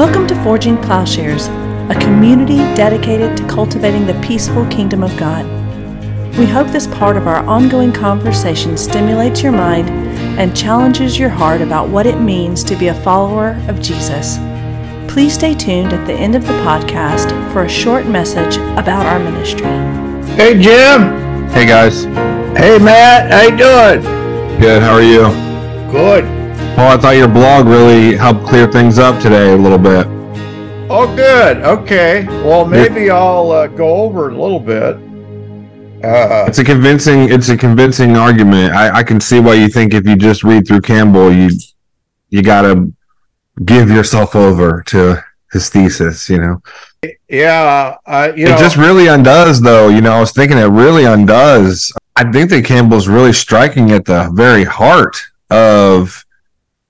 Welcome to Forging Plowshares, a community dedicated to cultivating the peaceful kingdom of God. We hope this part of our ongoing conversation stimulates your mind and challenges your heart about what it means to be a follower of Jesus. Please stay tuned at the end of the podcast for a short message about our ministry. Hey Jim. Hey guys. Hey Matt. How you doing? Good. How are you? Good. Well, I thought your blog really helped clear things up today a little bit. Oh, good. Okay. Well, maybe I'll uh, go over it a little bit. Uh, it's a convincing. It's a convincing argument. I, I can see why you think if you just read through Campbell, you you gotta give yourself over to his thesis. You know. Yeah. Uh, you it know, just really undoes, though. You know, I was thinking it really undoes. I think that Campbell's really striking at the very heart of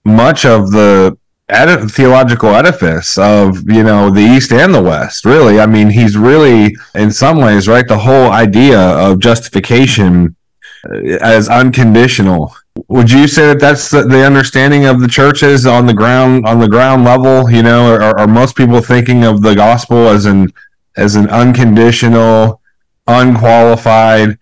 much of the edi- theological edifice of you know the east and the west really. I mean he's really in some ways right the whole idea of justification uh, as unconditional. Would you say that that's the, understanding of the churches on the ground on the ground level you know are, are most people thinking of the gospel as an as an unconditional unqualified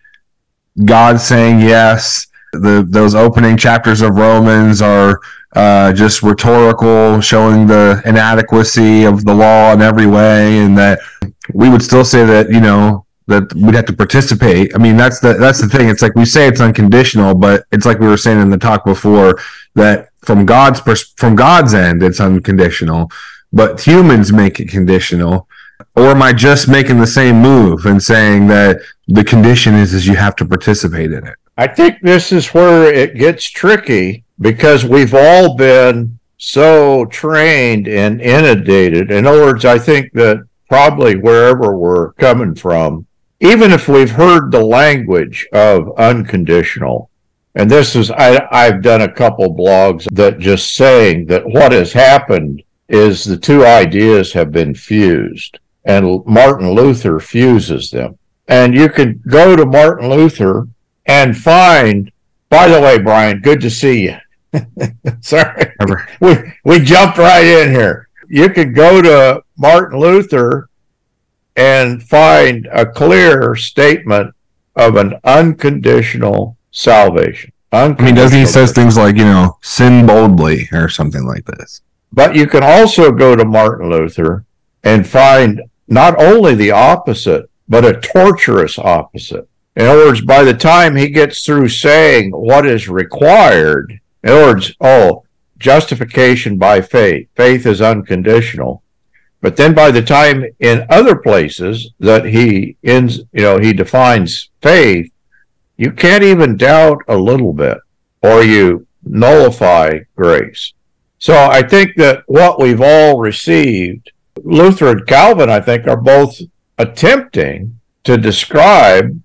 god saying yes? The those opening chapters of romans are uh, just rhetorical, showing the inadequacy of the law in every way, and that we would still say that you know that we'd have to participate. I mean, that's the that's the thing. It's like we say it's unconditional, but it's like we were saying in the talk before that from God's pers- from God's end, it's unconditional, but humans make it conditional. Or am I just making the same move and saying that the condition is is you have to participate in it? I think this is where it gets tricky because we've all been so trained and inundated. In other words, I think that probably wherever we're coming from, even if we've heard the language of unconditional, and this is, I, I've done a couple blogs that just saying that what has happened is the two ideas have been fused, and Martin Luther fuses them. And you can go to Martin Luther and find, by the way, Brian, good to see you. Sorry. We, we jumped right in here. You could go to Martin Luther and find a clear statement of an unconditional salvation. Unconditional I mean, doesn't he says things like, you know, sin boldly or something like this? But you can also go to Martin Luther and find not only the opposite, but a torturous opposite. In other words, by the time he gets through saying what is required, in other words, oh, justification by faith. Faith is unconditional. But then by the time in other places that he ends, you know, he defines faith, you can't even doubt a little bit or you nullify grace. So I think that what we've all received, Luther and Calvin, I think, are both attempting to describe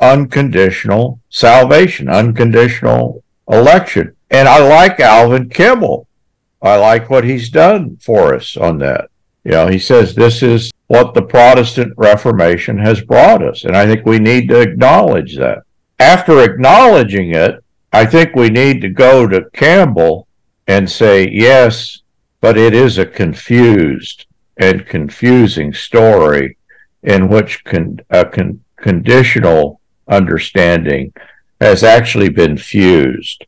unconditional salvation, unconditional election. And I like Alvin Kimel. I like what he's done for us on that. You know, he says this is what the Protestant Reformation has brought us. And I think we need to acknowledge that. After acknowledging it, I think we need to go to Campbell and say, yes, but it is a confused and confusing story in which con- a con- conditional understanding has actually been fused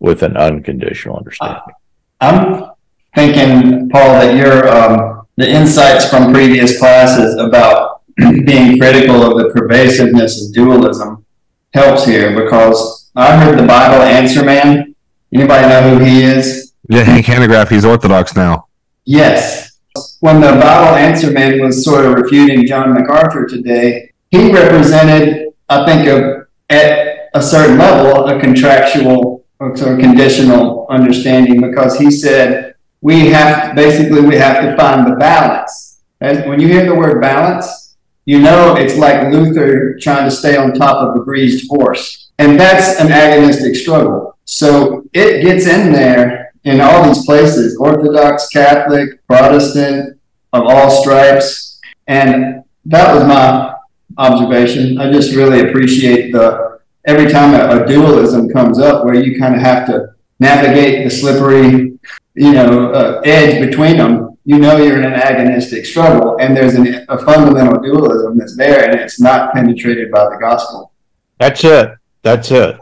with an unconditional understanding. Uh, I'm thinking, Paul, that your um, the insights from previous classes about being critical of the pervasiveness of dualism helps here because I heard the Bible answer man. Anybody know who he is? Yeah, Hank Hanegraaff. He's Orthodox now. Yes. When the Bible answer man was sort of refuting John MacArthur today, he represented, I think, a, at a certain level, a contractual or conditional understanding because he said we have basically we have to find the balance. And when you hear the word balance, you know it's like Luther trying to stay on top of a greased horse. And that's an agonistic struggle. So it gets in there in all these places, Orthodox, Catholic, Protestant, of all stripes. And that was my observation. I just really appreciate the every time a, a dualism comes up where you kind of have to navigate the slippery, you know, uh, edge between them, you know you're in an agonistic struggle, and there's an, a fundamental dualism that's there, and it's not penetrated by the gospel. That's it. That's it.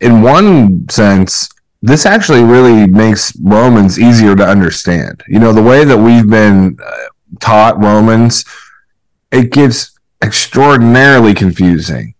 In one sense, this actually really makes Romans easier to understand. You know, the way that we've been uh, taught Romans, it gets extraordinarily confusing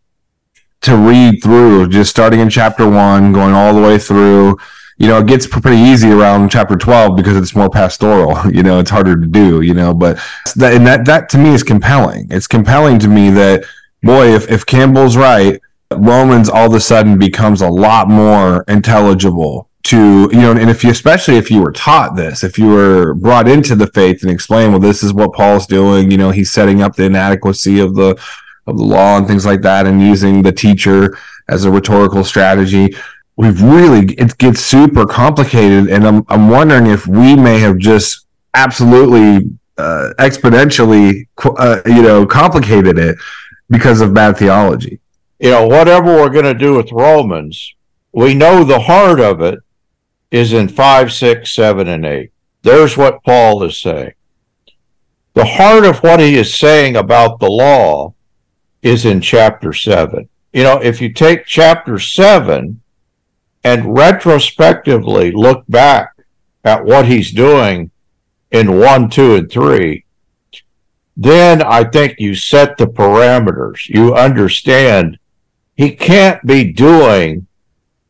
to read through, just starting in chapter one, going all the way through. You know, it gets pretty easy around chapter 12 because it's more pastoral. You know, it's harder to do, you know, but that, and that, that to me is compelling. It's compelling to me that, boy, if, if Campbell's right, Romans all of a sudden becomes a lot more intelligible to you know and if you especially if you were taught this if you were brought into the faith and explained well this is what paul's doing you know he's setting up the inadequacy of the of the law and things like that and using the teacher as a rhetorical strategy we've really it gets super complicated and i'm, I'm wondering if we may have just absolutely uh, exponentially uh, you know complicated it because of bad theology you know, whatever we're going to do with Romans, we know the heart of it is in 5, 6, 7, and 8. There's what Paul is saying. The heart of what he is saying about the law is in chapter 7. You know, if you take chapter 7 and retrospectively look back at what he's doing in 1, 2, and 3, then I think you set the parameters. You understand he can't be doing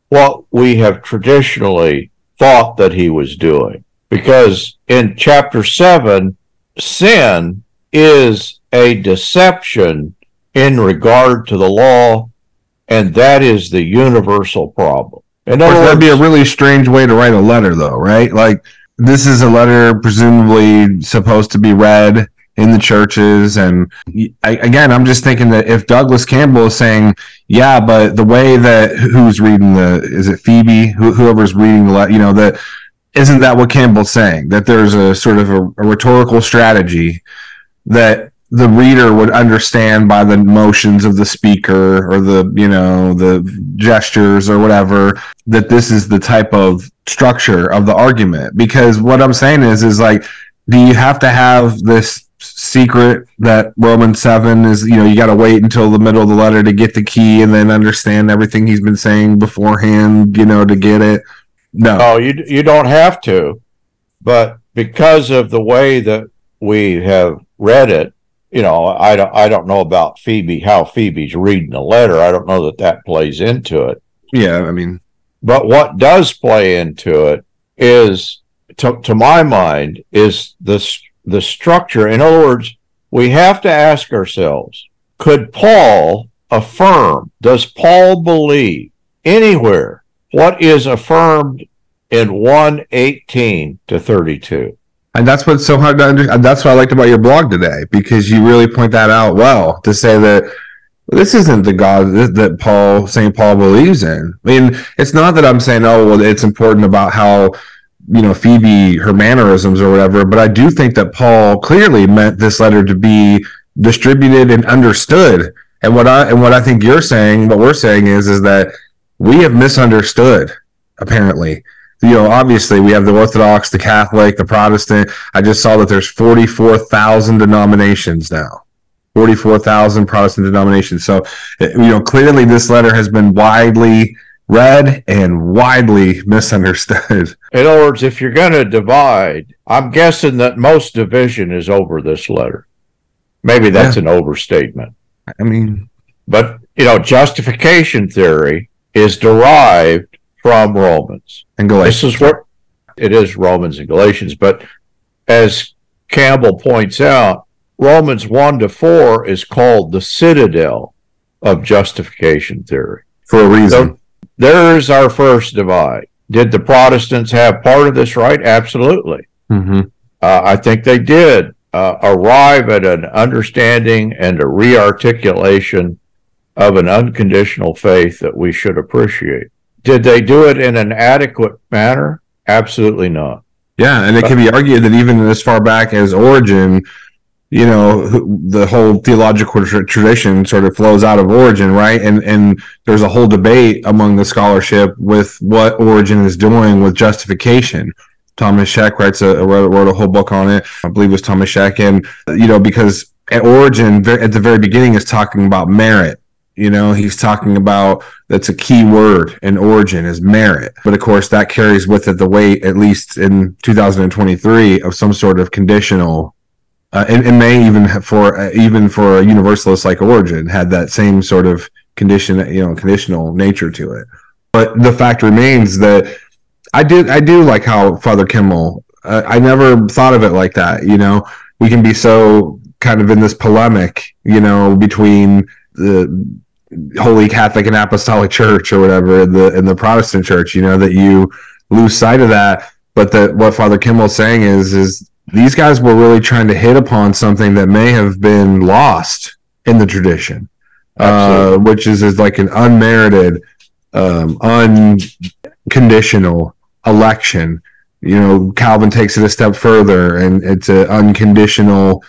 what we have traditionally thought that he was doing. Because in chapter 7, sin is a deception in regard to the law, and that is the universal problem. In other words, that'd be a really strange way to write a letter, though, right? Like, this is a letter presumably supposed to be read in the churches. And I, again, I'm just thinking that if Douglas Campbell is saying, yeah, but the way that who's reading the, is it Phoebe, Who, whoever's reading the, letter, you know, that isn't that what Campbell's saying? That there's a sort of a, a rhetorical strategy that the reader would understand by the motions of the speaker or the you know the gestures or whatever that this is the type of structure of the argument because what i'm saying is is like do you have to have this secret that Romans 7 is, you know, you got to wait until the middle of the letter to get the key and then understand everything he's been saying beforehand, you know, to get it. No. Oh, you, you don't have to. But because of the way that we have read it, you know, I don't, I don't know about Phoebe, how Phoebe's reading the letter. I don't know that that plays into it. Yeah, I mean. But what does play into it is, to, to my mind, is this the structure. In other words, we have to ask ourselves could Paul affirm, does Paul believe anywhere what is affirmed in 118 to 32? And that's what's so hard to understand. That's what I liked about your blog today because you really point that out well to say that this isn't the God that Paul, St. Paul believes in. I mean, it's not that I'm saying, oh, well, it's important about how you know Phoebe her mannerisms or whatever, but I do think that Paul clearly meant this letter to be distributed and understood. And what I and what I think you're saying, what we're saying is is that we have misunderstood apparently. You know, obviously we have the Orthodox, the Catholic, the Protestant. I just saw that there's 44,000 denominations now. 44,000 Protestant denominations. So, eh, you know, clearly this letter has been widely read and widely misunderstood. In other words, if you're going to divide, I'm guessing that most division is over this letter. Maybe that's yeah. an overstatement. I mean, but you know, justification theory is derived from Romans and Galatians. This is what it is Romans and Galatians, but as Campbell points out, Romans 1 to 4 is called the citadel of justification theory. For a reason. So, there's our first divide. Did the Protestants have part of this right? Absolutely. Mm-hmm. Uh, I think they did uh, arrive at an understanding and a rearticulation of an unconditional faith that we should appreciate. Did they do it in an adequate manner? Absolutely not. Yeah, and it can be argued that even as far back as Origen, you know the whole theological tradition sort of flows out of Origen, right and and there's a whole debate among the scholarship with what Origen is doing with justification Thomas Scheck writes a wrote, wrote a whole book on it. I believe it was Thomas Scheck, and you know because at Origen at the very beginning is talking about merit. You know, he's talking about that's a key word in Origen is merit. But of course, that carries with it the weight, at least in 2023, of some sort of conditional. Uh, and, and may even for uh, even for a universalist like Origen had that same sort of condition, you know, conditional nature to it. But the fact remains that I do I do like how Father Kimel. Uh, I never thought of it like that. You know, we can be so kind of in this polemic, you know, between the Holy Catholic and Apostolic Church or whatever in the in the Protestant Church, you know, that you lose sight of that. But that what Father Kimel's saying is is these guys were really trying to hit upon something that may have been lost in the tradition, uh, which is, is like an unmerited, um, unconditional election. You know, Calvin takes it a step further, and it's an unconditional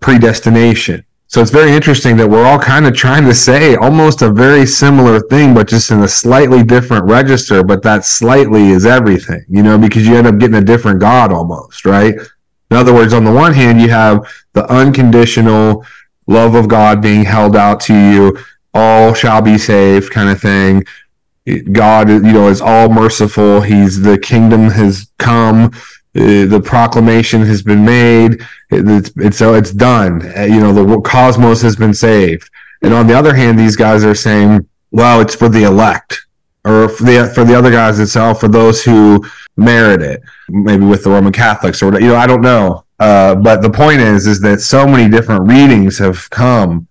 predestination. So it's very interesting that we're all kind of trying to say almost a very similar thing, but just in a slightly different register. But that slightly is everything, you know, because you end up getting a different God almost, right? In other words, on the one hand, you have the unconditional love of God being held out to you, all shall be saved kind of thing. God, you know, is all merciful. He's the kingdom has come uh, the proclamation has been made. It's it's so it's done. Uh, you know, the cosmos has been saved. And on the other hand, these guys are saying, "Well, it's for the elect." Or for the for the other guys itself, for those who merit it, maybe with the Roman Catholics or you know, I don't know. Uh, but the point is, is that so many different readings have come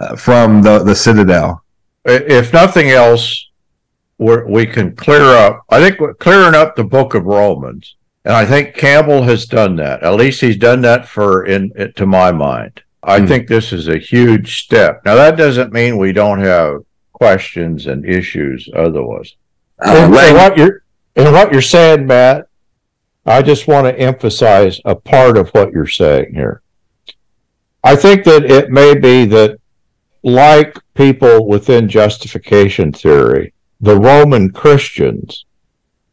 uh, from the the Citadel. If nothing else, we can clear up. I think clearing up the Book of Romans and I think Campbell has done that. At least he's done that for in to my mind. I mm. think this is a huge step. Now that doesn't mean we don't have questions and issues otherwise. Uh, and, and what you're and what you're saying, Matt, I just want to emphasize a part of what you're saying here. I think that it may be that like people within justification theory, the Roman Christians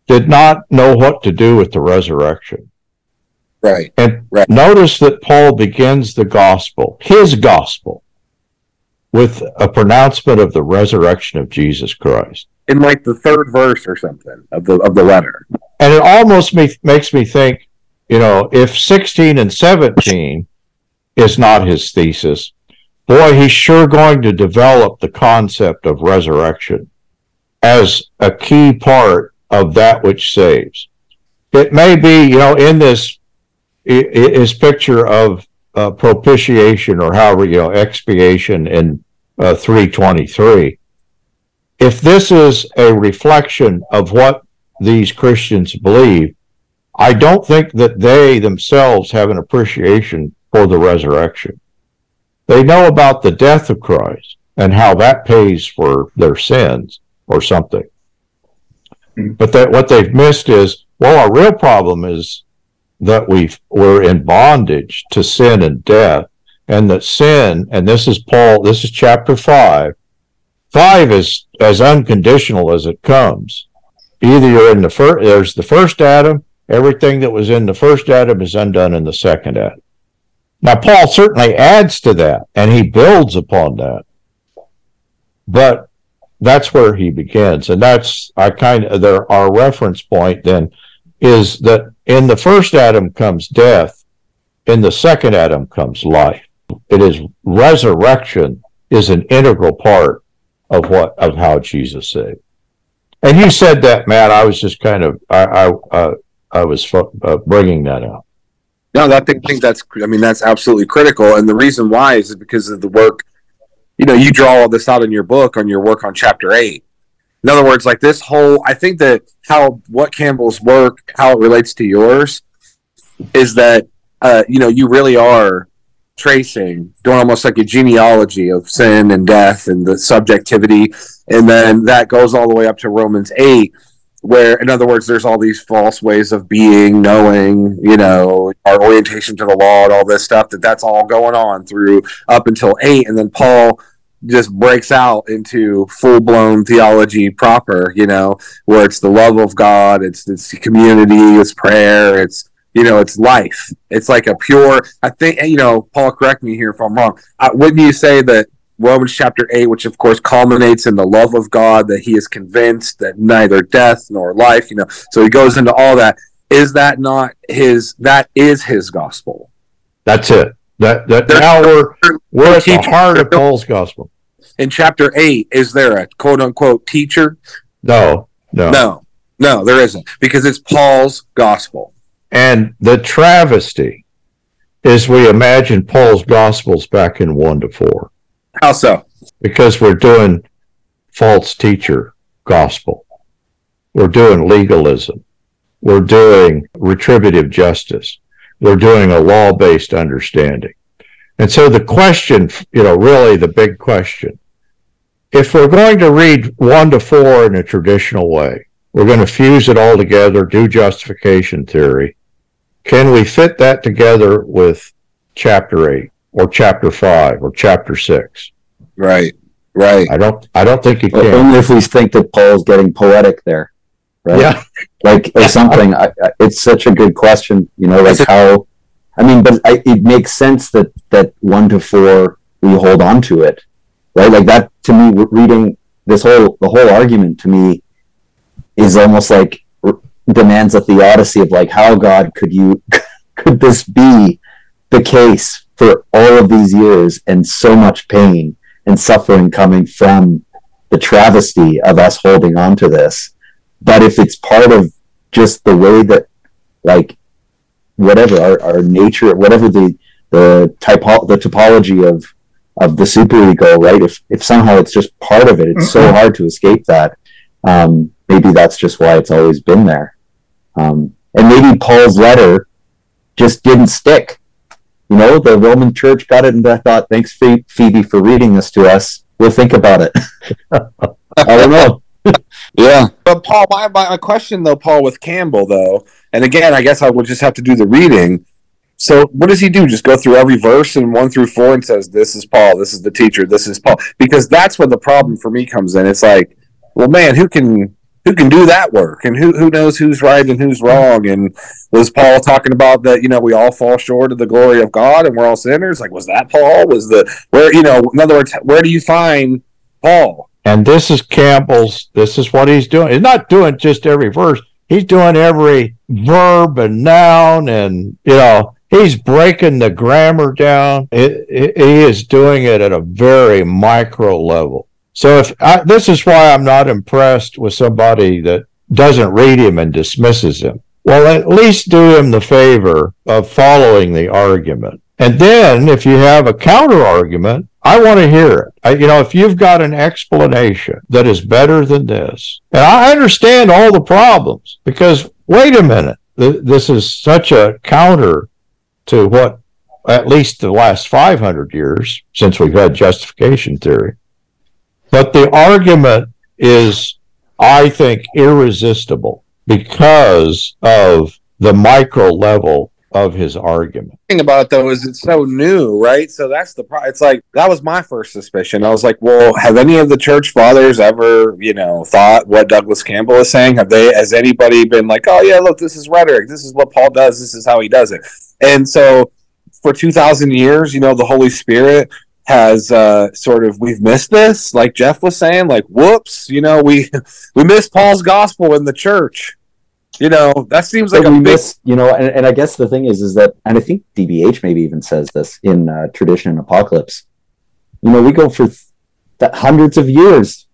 did not know what to do with the resurrection. Right. And right. notice that Paul begins the gospel, his gospel, with a pronouncement of the resurrection of Jesus Christ. In like the third verse or something of the of the letter. And it almost me, makes me think, you know, if 16 and 17 is not his thesis, boy, he's sure going to develop the concept of resurrection as a key part of that which saves. It may be, you know, in this is picture of uh, propitiation or however, you know, expiation in uh, 323. If this is a reflection of what these Christians believe, I don't think that they themselves have an appreciation for the resurrection. They know about the death of Christ and how that pays for their sins or something. But that what they've missed is, well, our real problem is that we we're in bondage to sin and death, and that sin, and this is Paul, this is chapter five. Five is as unconditional as it comes. Either you're in the first, there's the first Adam, everything that was in the first Adam is undone in the second Adam. Now, Paul certainly adds to that, and he builds upon that. But that's where he begins. And that's, I kind of, there, our reference point then is that in the first Adam comes death, in the second Adam comes life. It is resurrection is an integral part of what, of how Jesus saved. And you said that, Matt. I was just kind of, I, I, uh, I was uh, bringing that out. No, I think, think that's, I mean, that's absolutely critical. And the reason why is because of the work you know, you draw all this out in your book on your work on chapter eight. In other words, like this whole, I think that how what Campbell's work, how it relates to yours, is that uh, you know you really are tracing, doing almost like a genealogy of sin and death and the subjectivity, and then that goes all the way up to Romans eight, where in other words, there's all these false ways of being, knowing, you know, our orientation to the law and all this stuff. That that's all going on through up until eight, and then Paul just breaks out into full blown theology proper, you know, where it's the love of God, it's it's community, it's prayer, it's you know, it's life. It's like a pure. I think you know, Paul. Correct me here if I'm wrong. Uh, wouldn't you say that Romans chapter eight, which of course culminates in the love of God, that He is convinced that neither death nor life, you know, so He goes into all that. Is that not His? That is His gospel. That's it. That that now we're we're at the heart of Paul's gospel. In chapter eight, is there a quote unquote teacher? No, no, No, no, there isn't because it's Paul's gospel. And the travesty is we imagine Paul's gospels back in one to four How so? because we're doing false teacher gospel. We're doing legalism. We're doing retributive justice. We're doing a law based understanding. And so the question, you know, really the big question, if we're going to read one to four in a traditional way, we're going to fuse it all together, do justification theory. Can we fit that together with chapter eight or chapter five or chapter six? Right, right. I don't, I don't think you can. only if we think that Paul's getting poetic there, right? Yeah. Like or something. I, I, it's such a good question, you know, like how. I mean, but I, it makes sense that that one to four we hold on to it, right? Like that to me, reading this whole the whole argument to me is almost like r- demands a theodicy of like how God could you could this be the case for all of these years and so much pain and suffering coming from the travesty of us holding on to this. But if it's part of just the way that, like, whatever our, our nature, whatever the the typo- the topology of of the superego, right? If if somehow it's just part of it, it's so hard to escape that. Um, maybe that's just why it's always been there. Um, and maybe Paul's letter just didn't stick. You know, the Roman Church got it, and I thought, thanks, Phoebe, for reading this to us. We'll think about it. I don't know. Yeah. But Paul, my, my question though, Paul, with Campbell though, and again, I guess I would just have to do the reading. So what does he do? Just go through every verse in one through four and says, "This is Paul. This is the teacher. This is Paul." Because that's where the problem for me comes in. It's like, well, man, who can who can do that work, and who who knows who's right and who's wrong? And was Paul talking about that? You know, we all fall short of the glory of God, and we're all sinners. Like, was that Paul? Was the where? You know, in other words, where do you find Paul? And this is Campbell's, this is what he's doing. He's not doing just every verse. He's doing every verb and noun and, you know, he's breaking the grammar down. It, it- he is doing it at a very micro level. So if I, this is why I'm not impressed with somebody that doesn't read him and dismisses him. Well, at least do him the favor of following the argument. And then if you have a counter argument, I want to hear it. I, you know, if you've got an explanation that is better than this, and I understand all the problems because wait a minute, th- this is such a counter to what at least the last 500 years since we've had justification theory. But the argument is, I think, irresistible because of the micro level of his argument. thing about it though is it's so new, right? So that's the pro- it's like that was my first suspicion. I was like, well, have any of the church fathers ever, you know, thought what Douglas Campbell is saying? Have they has anybody been like, oh yeah, look, this is rhetoric. This is what Paul does. This is how he does it. And so for 2000 years, you know, the Holy Spirit has uh sort of we've missed this like Jeff was saying like whoops you know we we missed Paul's gospel in the church you know that seems like But a we big miss, you know, and, and I guess the thing is, is that, and I think DBH maybe even says this in uh, Tradition and Apocalypse. You know, we go for th- hundreds of years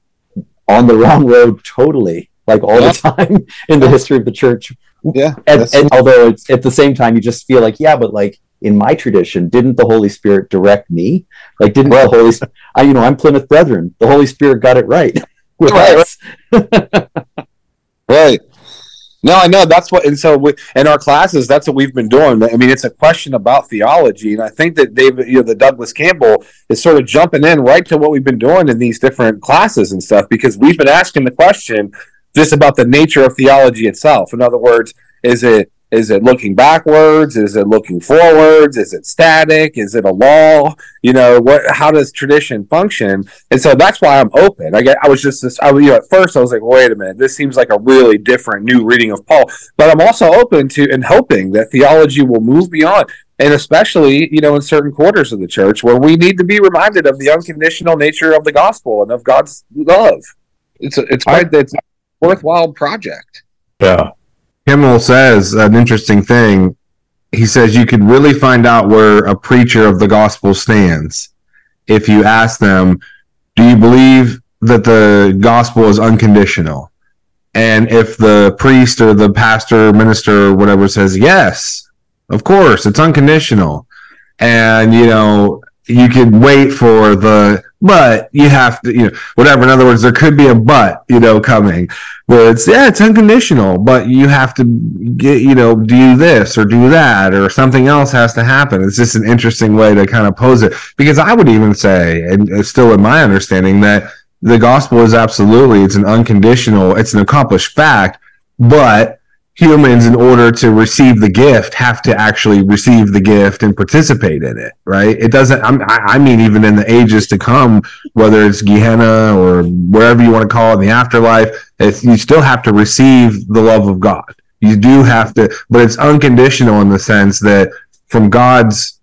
on the wrong road, totally, like all Yeah. the time in the history of the church. yeah And, and although it's at the same time, you just feel like, yeah, but like in my tradition, didn't the Holy Spirit direct me? Like, didn't the Holy, I, you know, I'm Plymouth Brethren. The Holy Spirit got it right with Right, us. Right. No, I know that's what, and so we, in our classes, that's what we've been doing. I mean, it's a question about theology, and I think that David, you know, the Douglas Campbell is sort of jumping in right to what we've been doing in these different classes and stuff because we've been asking the question just about the nature of theology itself. In other words, is it Is it looking backwards? Is it looking forwards? Is it static? Is it a law? You know, what? How does tradition function? And so that's why I'm open. I get. I was just this. I you know, at first I was like, wait a minute, this seems like a really different new reading of Paul. But I'm also open to and hoping that theology will move beyond, and especially you know in certain quarters of the church where we need to be reminded of the unconditional nature of the gospel and of God's love. It's a, it's quite it's a worthwhile project. Yeah. Kimel says an interesting thing. He says you could really find out where a preacher of the gospel stands if you ask them, Do you believe that the gospel is unconditional? And if the priest or the pastor, minister, or whatever says, Yes, of course, it's unconditional. And, you know, you could wait for the but you have to you know whatever. In other words there could be a but you know coming. Where it's yeah it's unconditional but you have to get you know do this or do that or something else has to happen. It's just an interesting way to kind of pose it. Because i would even say and still in my understanding that the gospel is absolutely it's an unconditional it's an accomplished fact but humans in order to receive the gift have to actually receive the gift and participate in it right? It doesn't I'm, i mean even in the ages to come whether it's gehenna or wherever you want to call it in the afterlife you still have to receive the love of god. You do have to but it's unconditional in the sense that from god's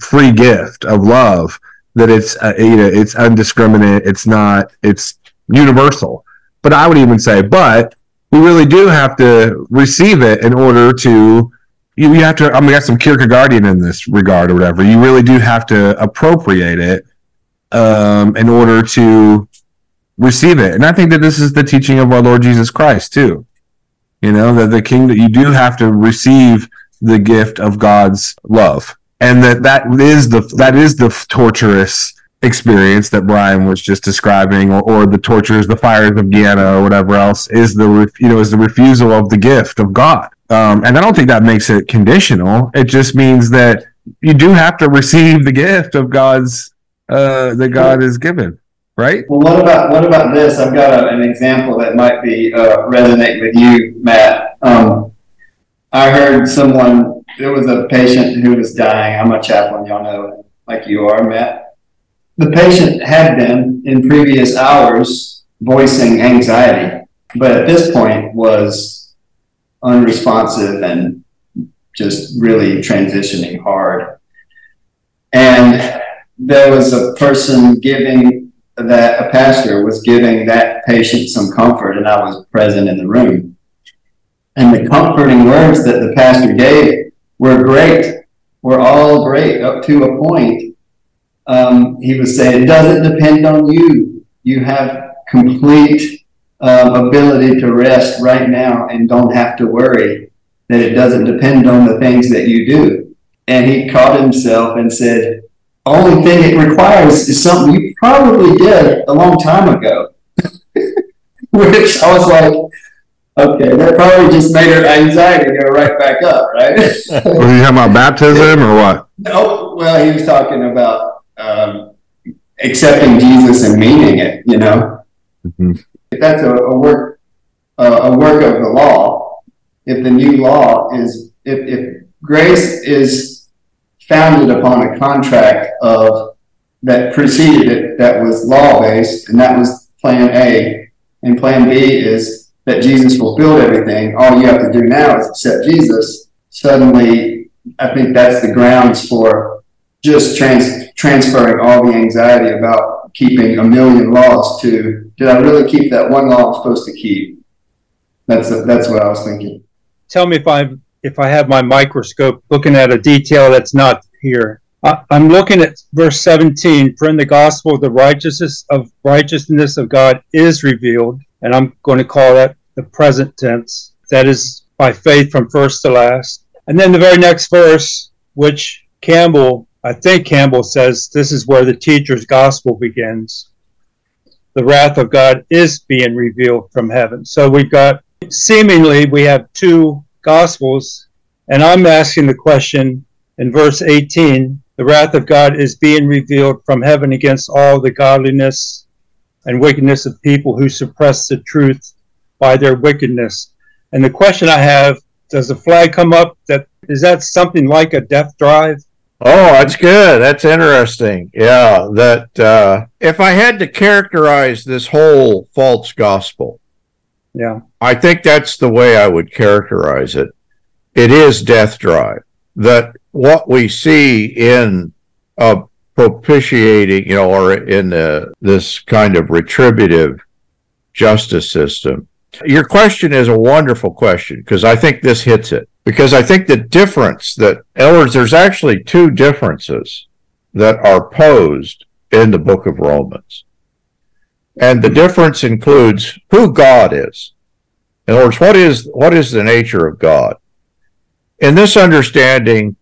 free gift of love that it's uh, you know it's undiscriminate it's not it's universal. But i would even say but we really do have to receive it in order to you, you have to I mean we got some Kierkegaardian in this regard or whatever. You really do have to appropriate it um, in order to receive it. And I think that this is the teaching of our Lord Jesus Christ too. You know, that the kingdom you do have to receive the gift of God's love. And that that is the that is the torturous experience that Brian was just describing, or, or the tortures, the fires of Gehenna, or whatever else, is the you know is the refusal of the gift of God. Um, and I don't think that makes it conditional. It just means that you do have to receive the gift of God's uh, that God has given, right? Well, what about what about this? I've got a, an example that might be uh, resonate with you, Matt. Um, I heard someone. There was a patient who was dying. I'm a chaplain, y'all know, like you are, Matt the patient had been in previous hours voicing anxiety, but at this point was unresponsive and just really transitioning hard. And there was a person giving that a pastor was giving that patient some comfort, and I was present in the room. And the comforting words that the pastor gave were great, were all great up to a point um, he was saying it doesn't depend on you. You have complete um, ability to rest right now and don't have to worry that it doesn't depend on the things that you do. And he caught himself and said, only thing it requires is something you probably did a long time ago. Which I was like, okay, that probably just made her anxiety go right back up, right? Were you talking about baptism or what? No, well, he was talking about um, accepting Jesus and meaning it. You know, mm-hmm. if that's a, a work uh, a work of the law, if the new law is if, if grace is founded upon a contract of that preceded it that was law based, and that was plan A, and plan B is that Jesus fulfilled everything. All you have to do now is accept Jesus. Suddenly, I think that's the grounds for just trans- transferring all the anxiety about keeping a million laws to did I really keep that one law I'm supposed to keep? That's that's what I was thinking. Tell me if I if I have my microscope looking at a detail that's not here. I, I'm looking at verse 17. For in the gospel, the righteousness of righteousness of God is revealed, and I'm going to call that the present tense. That is by faith from first to last. And then the very next verse, which Campbell I think Campbell says this is where the teacher's gospel begins. The wrath of God is being revealed from heaven. So we've got seemingly we have two gospels, and I'm asking the question in verse 18 the wrath of God is being revealed from heaven against all the godliness and wickedness of people who suppress the truth by their wickedness. And the question I have does the flag come up? That is that something like a death drive? Oh, that's good. That's interesting. Yeah, that uh, if I had to characterize this whole false gospel, Yeah. I think that's the way I would characterize it. It is death drive. That what we see in a propitiating, you know, or in the, this kind of retributive justice system. Your question is a wonderful question because I think this hits it. Because I think the difference that, words, there's actually two differences that are posed in the book of Romans. And the difference includes who God is. In other words, what is what is the nature of God? In this understanding,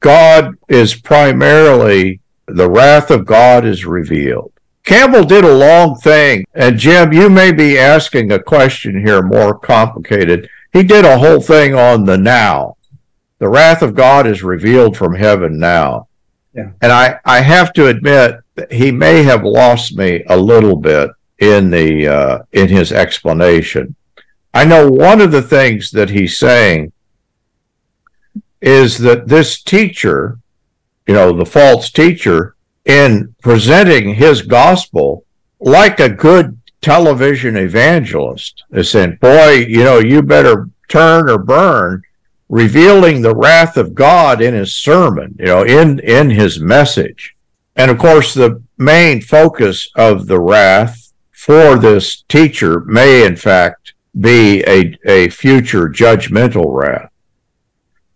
God is primarily the wrath of God is revealed. Campbell did a long thing, and Jim, you may be asking a question here more complicated. He did a whole thing on the now. The wrath of God is revealed from heaven now. Yeah. And I, I have to admit that he may have lost me a little bit in the uh, in his explanation. I know one of the things that he's saying is that this teacher, you know, the false teacher, in presenting his gospel like a good television evangelist, is saying, Boy, you know, you better turn or burn, revealing the wrath of God in his sermon, you know, in, in his message. And of course, the main focus of the wrath for this teacher may, in fact, be a, a future judgmental wrath.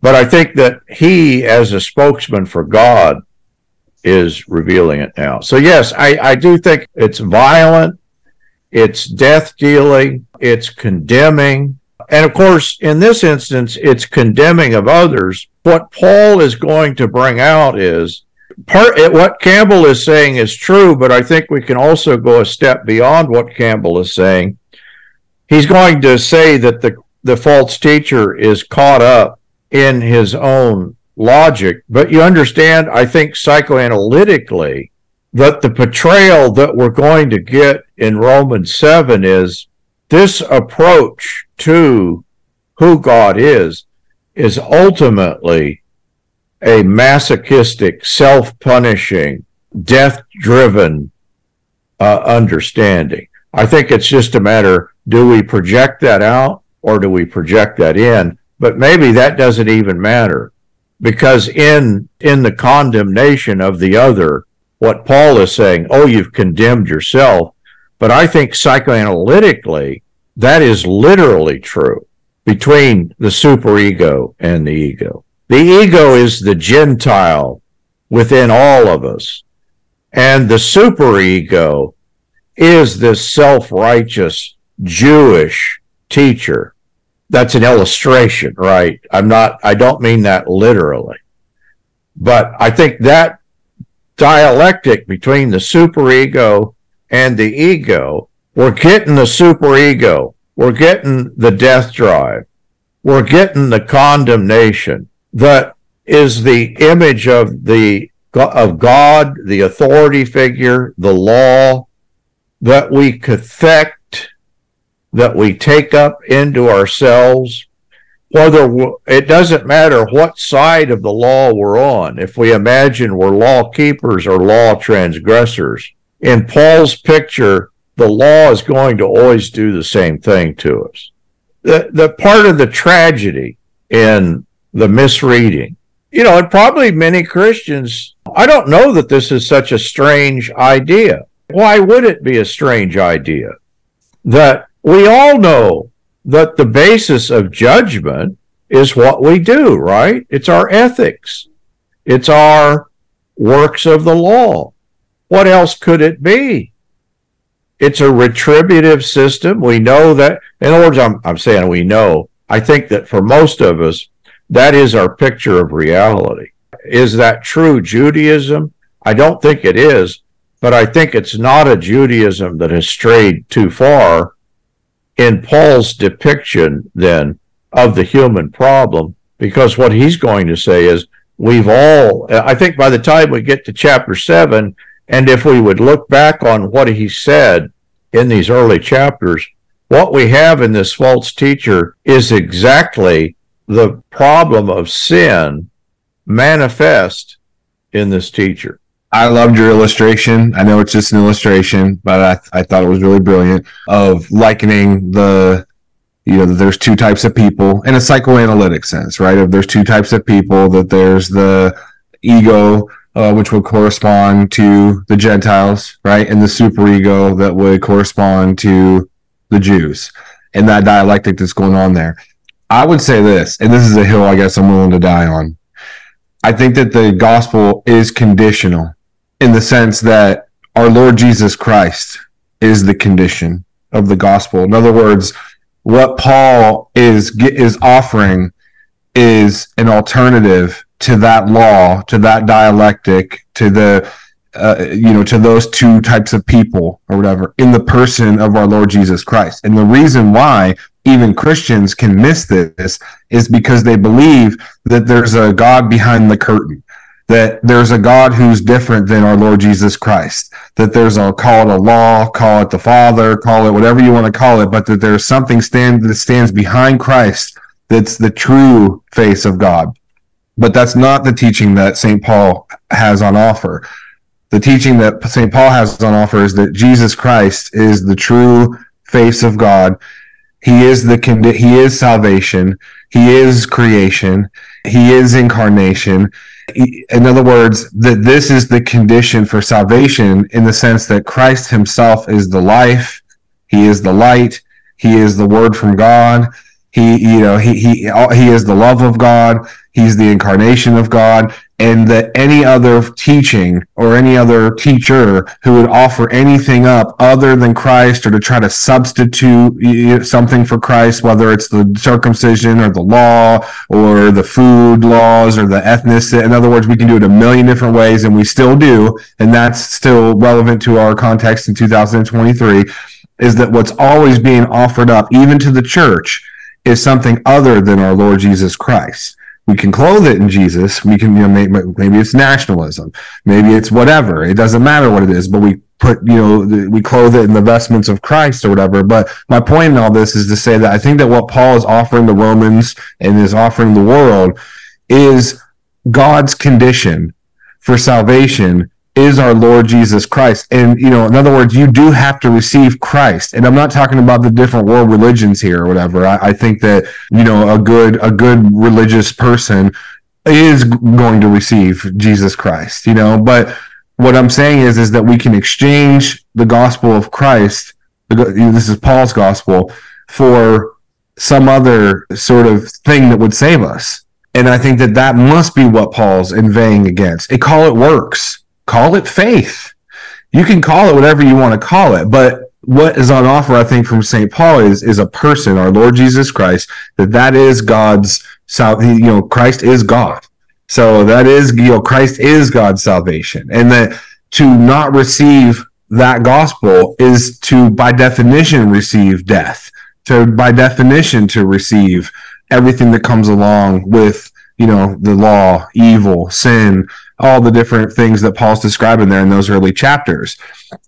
But I think that he, as a spokesman for God, is revealing it now. So, yes, I, I do think it's violent, it's death dealing, it's condemning. And of course, in this instance, it's condemning of others. What Paul is going to bring out is part eh, what Campbell is saying is true, but I think we can also go a step beyond what Campbell is saying. He's going to say that the, the false teacher is caught up in his own logic. But you understand, I think psychoanalytically, that the portrayal that we're going to get in Romans 7 is this approach to who God is, is ultimately a masochistic, self punishing, death driven uh, understanding. I think it's just a matter do we project that out or do we project that in? But maybe that doesn't even matter because in in the condemnation of the other what paul is saying oh you've condemned yourself but i think psychoanalytically that is literally true between the superego and the ego the ego is the gentile within all of us and the superego is this self-righteous jewish teacher that's an illustration, right? I'm not, I don't mean that literally. But I think that dialectic between the superego and the ego, we're getting the superego, we're getting the death drive, we're getting the condemnation that is the image of the of God, the authority figure, the law that we cathect that we take up into ourselves, whether it doesn't matter what side of the law we're on. If we imagine we're law keepers or law transgressors, in Paul's picture, the law is going to always do the same thing to us. The, the part of the tragedy in the misreading, you know, and probably many Christians, I don't know that this is such a strange idea. Why would it be a strange idea that we all know that the basis of judgment is what we do, right? It's our ethics, it's our works of the law. What else could it be? It's a retributive system. We know that, in other words, I'm, I'm saying we know. I think that for most of us, that is our picture of reality. Is that true Judaism? I don't think it is, but I think it's not a Judaism that has strayed too far in Paul's depiction then of the human problem, because what he's going to say is we've all, I think by the time we get to chapter seven, and if we would look back on what he said in these early chapters, what we have in this false teacher is exactly the problem of sin manifest in this teacher. I loved your illustration. I know it's just an illustration, but I, I thought it was really brilliant of likening the, you know, there's two types of people in a psychoanalytic sense, right? If there's two types of people, that there's the ego, uh, which would correspond to the Gentiles, right? And the superego that would correspond to the Jews and that dialectic that's going on there. I would say this, and this is a hill I guess I'm willing to die on. I think that the gospel is conditional in the sense that our Lord Jesus Christ is the condition of the gospel. In other words, what Paul is is offering is an alternative to that law, to that dialectic, to the uh, you know, to those two types of people or whatever in the person of our Lord Jesus Christ. And the reason why even Christians can miss this is because they believe that there's a God behind the curtain, that there's a God who's different than our Lord Jesus Christ, that there's a call it a law, call it the Father, call it whatever you want to call it, but that there's something stand that stands behind Christ that's the true face of God. But that's not the teaching that St. Paul has on offer. The teaching that St. Paul has on offer is that Jesus Christ is the true face of God he is the he is salvation. He is creation. He is incarnation. In other words, that this is the condition for salvation in the sense that Christ himself is the life. He is the light. He is the word from God. He, you know, he, he, he is the love of God. He's the incarnation of God and that any other teaching or any other teacher who would offer anything up other than Christ or to try to substitute something for Christ, whether it's the circumcision or the law or the food laws or the ethnicity. In other words, we can do it a million different ways and we still do. And that's still relevant to our context in 2023 is that what's always being offered up, even to the church, is something other than our Lord Jesus Christ we can clothe it in Jesus. We can, you know, maybe, maybe it's nationalism, maybe it's whatever. It doesn't matter what it is, but we put, you know, we clothe it in the vestments of Christ or whatever. But my point in all this is to say that I think that what Paul is offering the Romans and is offering the world is God's condition for salvation is our Lord Jesus Christ. And, you know, in other words, you do have to receive Christ. And I'm not talking about the different world religions here or whatever. I, I think that, you know, a good, a good religious person is going to receive Jesus Christ, you know, but what I'm saying is, is that we can exchange the gospel of Christ. This is Paul's gospel for some other sort of thing that would save us. And I think that that must be what Paul's inveighing against. They call it works call it faith. You can call it whatever you want to call it, but what is on offer, I think, from St. Paul is is a person, our Lord Jesus Christ, that that is God's you know, Christ is God. So that is, you know, Christ is God's salvation. And that to not receive that gospel is to, by definition, receive death. To, by definition, to receive everything that comes along with, you know, the law, evil, sin, all the different things that Paul's describing there in those early chapters.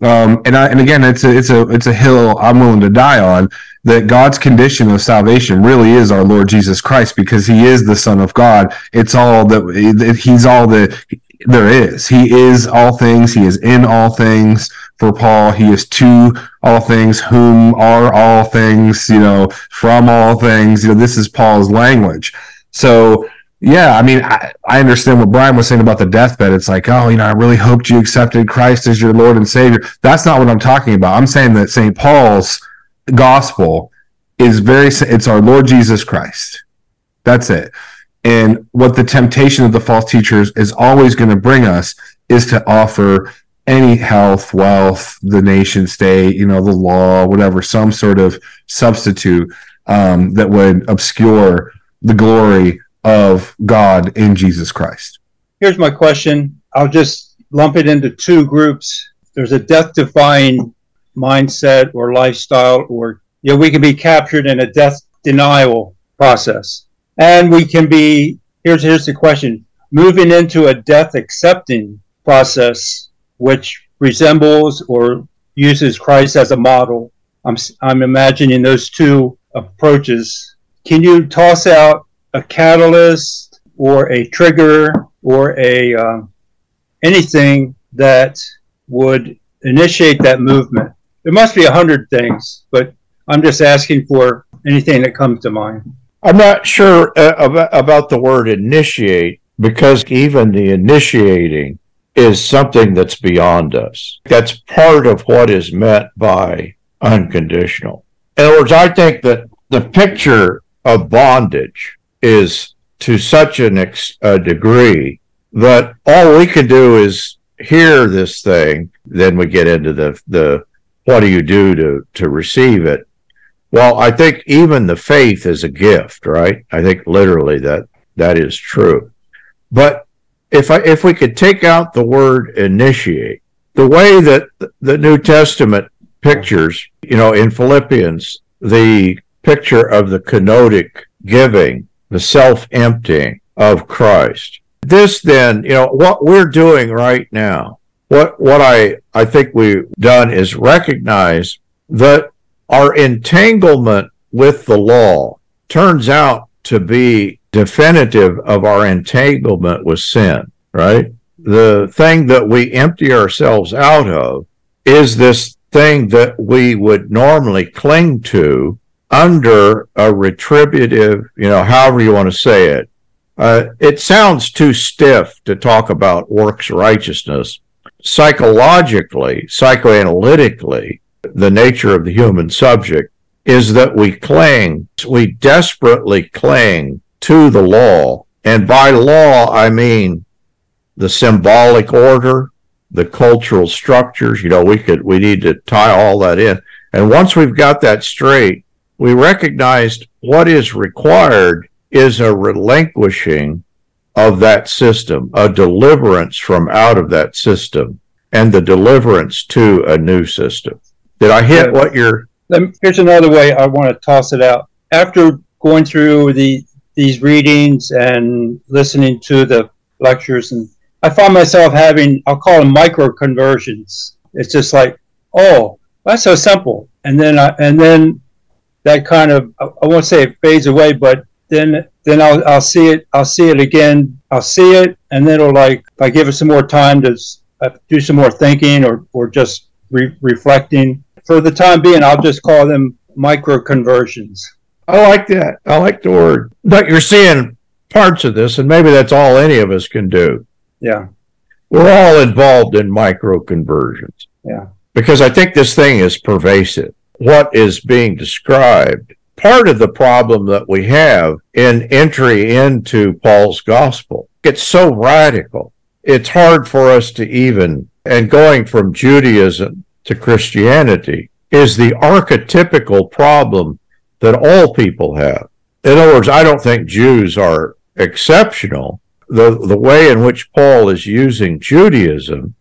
Um, and I, and again, it's a, it's a, it's a hill I'm willing to die on that God's condition of salvation really is our Lord Jesus Christ because he is the son of God. It's all that he's all that there is. He is all things. He is in all things for Paul. He is to all things, whom are all things, you know, from all things. You know, this is Paul's language. So, yeah, I mean, I, I understand what Brian was saying about the deathbed. It's like, oh, you know, I really hoped you accepted Christ as your Lord and Savior. That's not what I'm talking about. I'm saying that St. Paul's gospel is very, it's our Lord Jesus Christ. That's it. And what the temptation of the false teachers is always going to bring us is to offer any health, wealth, the nation state, you know, the law, whatever, some sort of substitute um, that would obscure the glory of God in Jesus Christ. Here's my question. I'll just lump it into two groups. There's a death defying mindset or lifestyle, or you know, we can be captured in a death denial process. And we can be, here's, here's the question moving into a death accepting process, which resembles or uses Christ as a model. I'm, I'm imagining those two approaches. Can you toss out a catalyst or a trigger or a uh, anything that would initiate that movement. There must be a hundred things, but I'm just asking for anything that comes to mind. I'm not sure uh, about, about the word initiate because even the initiating is something that's beyond us. That's part of what is meant by unconditional. In other words, I think that the picture of bondage is to such an ex- a degree that all we can do is hear this thing. Then we get into the the what do you do to to receive it? Well, I think even the faith is a gift, right? I think literally that that is true. But if I if we could take out the word initiate, the way that the New Testament pictures, you know, in Philippians, the picture of the kenotic giving, the self-emptying of Christ. This then, you know, what we're doing right now, what what I I think we've done is recognize that our entanglement with the law turns out to be definitive of our entanglement with sin, right? The thing that we empty ourselves out of is this thing that we would normally cling to under a retributive, you know, however you want to say it. Uh, it sounds too stiff to talk about works righteousness. Psychologically, psychoanalytically, the nature of the human subject is that we cling, we desperately cling to the law. And by law, I mean the symbolic order, the cultural structures. You know, we could, we need to tie all that in. And once we've got that straight, we recognized what is required is a relinquishing of that system, a deliverance from out of that system, and the deliverance to a new system. Did I hit what you're? Here's another way I want to toss it out. After going through the these readings and listening to the lectures, and I find myself having I'll call them micro conversions. It's just like, oh, that's so simple, and then I, and then that kind of I won't say it fades away, but then then I'll I'll see it I'll see it again I'll see it and then it'll like if I give it some more time to uh, do some more thinking or or just re- reflecting for the time being I'll just call them micro conversions. I like that. I like the word. But you're seeing parts of this, and maybe that's all any of us can do. Yeah. We're all involved in micro conversions. Yeah. Because I think this thing is pervasive what is being described. Part of the problem that we have in entry into Paul's gospel, it's so radical. It's hard for us to even, and going from Judaism to Christianity is the archetypical problem that all people have. In other words, I don't think Jews are exceptional. The, the way in which Paul is using Judaism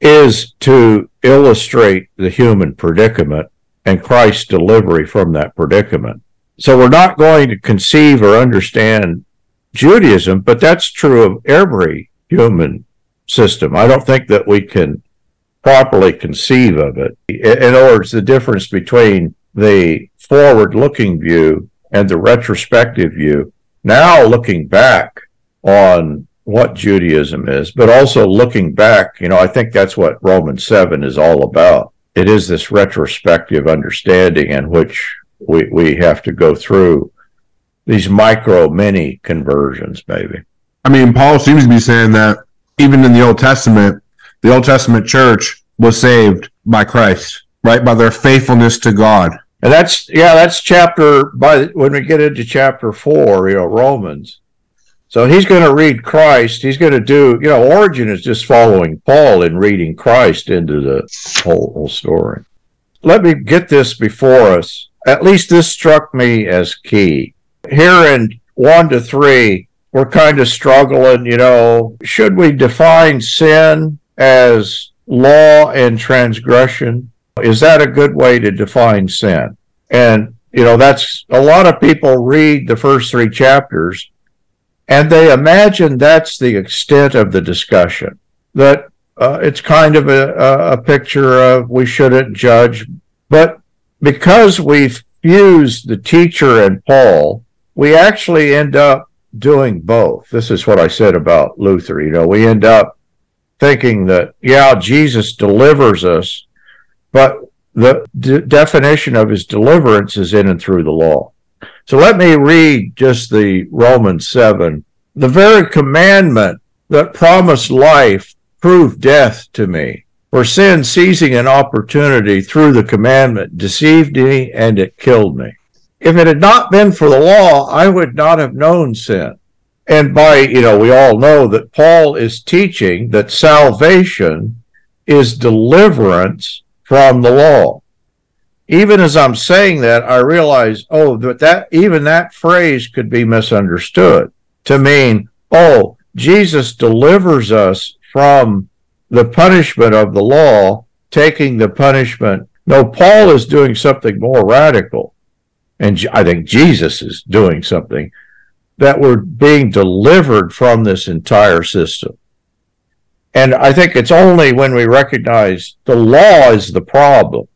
is to illustrate the human predicament and Christ's delivery from that predicament. So we're not going to conceive or understand Judaism, but that's true of every human system. I don't think that we can properly conceive of it. In other words, the difference between the forward looking view and the retrospective view. Now looking back on what Judaism is, but also looking back, you know, I think that's what Romans 7 is all about. It is this retrospective understanding in which we, we have to go through these micro mini conversions, maybe. I mean, Paul seems to be saying that even in the Old Testament, the Old Testament church was saved by Christ, right? By their faithfulness to God. And that's, yeah, that's chapter, by when we get into chapter four, you know, Romans so he's going to read Christ. He's going to do, you know, Origen is just following Paul in reading Christ into the whole, whole story. Let me get this before us. At least this struck me as key. Here in one to three, we're kind of struggling, you know, should we define sin as law and transgression? Is that a good way to define sin? And, you know, that's a lot of people read the first three chapters and they imagine that's the extent of the discussion, that uh, it's kind of a, a picture of we shouldn't judge. But because we've fused the teacher and Paul we actually end up doing both. This is what I said about Luther. You know, we end up thinking that, yeah, Jesus delivers us, but the d- definition of his deliverance is in and through the law. So let me read just the Romans 7. The very commandment that promised life proved death to me. For sin, seizing an opportunity through the commandment, deceived me and it killed me. If it had not been for the law, I would not have known sin. And by, you know, we all know that Paul is teaching that salvation is deliverance from the law. Even as I'm saying that, I realize, oh, that, that even that phrase could be misunderstood to mean, oh, Jesus delivers us from the punishment of the law, taking the punishment. No, Paul is doing something more radical. And I think Jesus is doing something that we're being delivered from this entire system. And I think it's only when we recognize the law is the problem.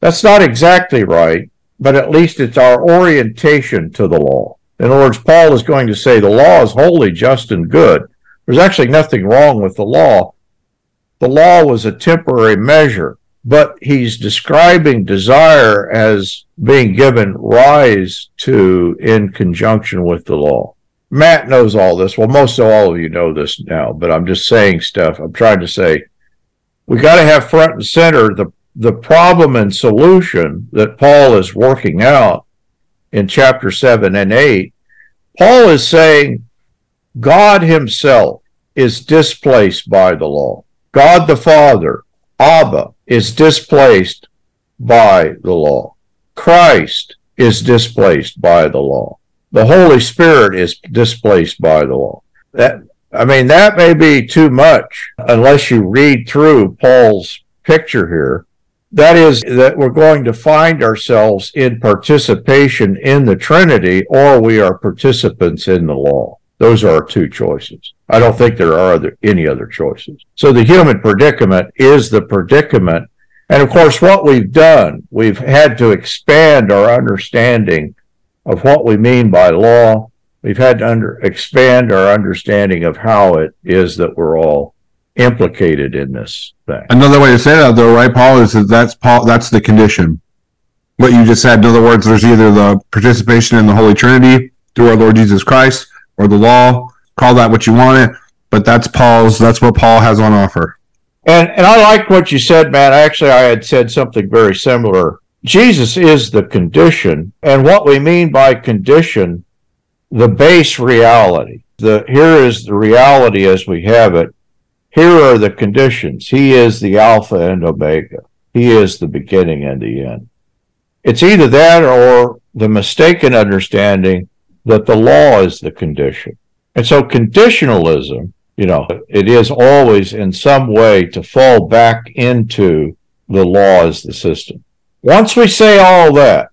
That's not exactly right, but at least it's our orientation to the law. In other words, Paul is going to say the law is holy, just, and good. There's actually nothing wrong with the law. The law was a temporary measure, but he's describing desire as being given rise to in conjunction with the law. Matt knows all this. Well, most of all of you know this now, but I'm just saying stuff. I'm trying to say we got to have front and center the the problem and solution that Paul is working out in chapter 7 and 8. Paul is saying God himself is displaced by the law. God the Father, Abba, is displaced by the law. Christ is displaced by the law. The Holy Spirit is displaced by the law. That I mean, that may be too much unless you read through Paul's picture here. That is, that we're going to find ourselves in participation in the Trinity or we are participants in the law. Those are our two choices. I don't think there are other, any other choices. So the human predicament is the predicament and of course, what we've done, we've had to expand our understanding of what we mean by law. We've had to under, expand our understanding of how it is that we're all implicated in this thing. Another way to say that, though, right, Paul, is that that's Paul. That's the condition. What you just said. In other words, there's either the participation in the Holy Trinity through our Lord Jesus Christ, or the law. Call that what you want it, but that's Paul's. That's what Paul has on offer. And and I like what you said, man. Actually, I had said something very similar. Jesus is the condition, and what we mean by condition, the base reality. The here is the reality as we have it. Here are the conditions. He is the Alpha and Omega. He is the beginning and the end. It's either that or the mistaken understanding that the law is the condition. And so conditionalism you know, it is always in some way to fall back into the law as the system. Once we say all that,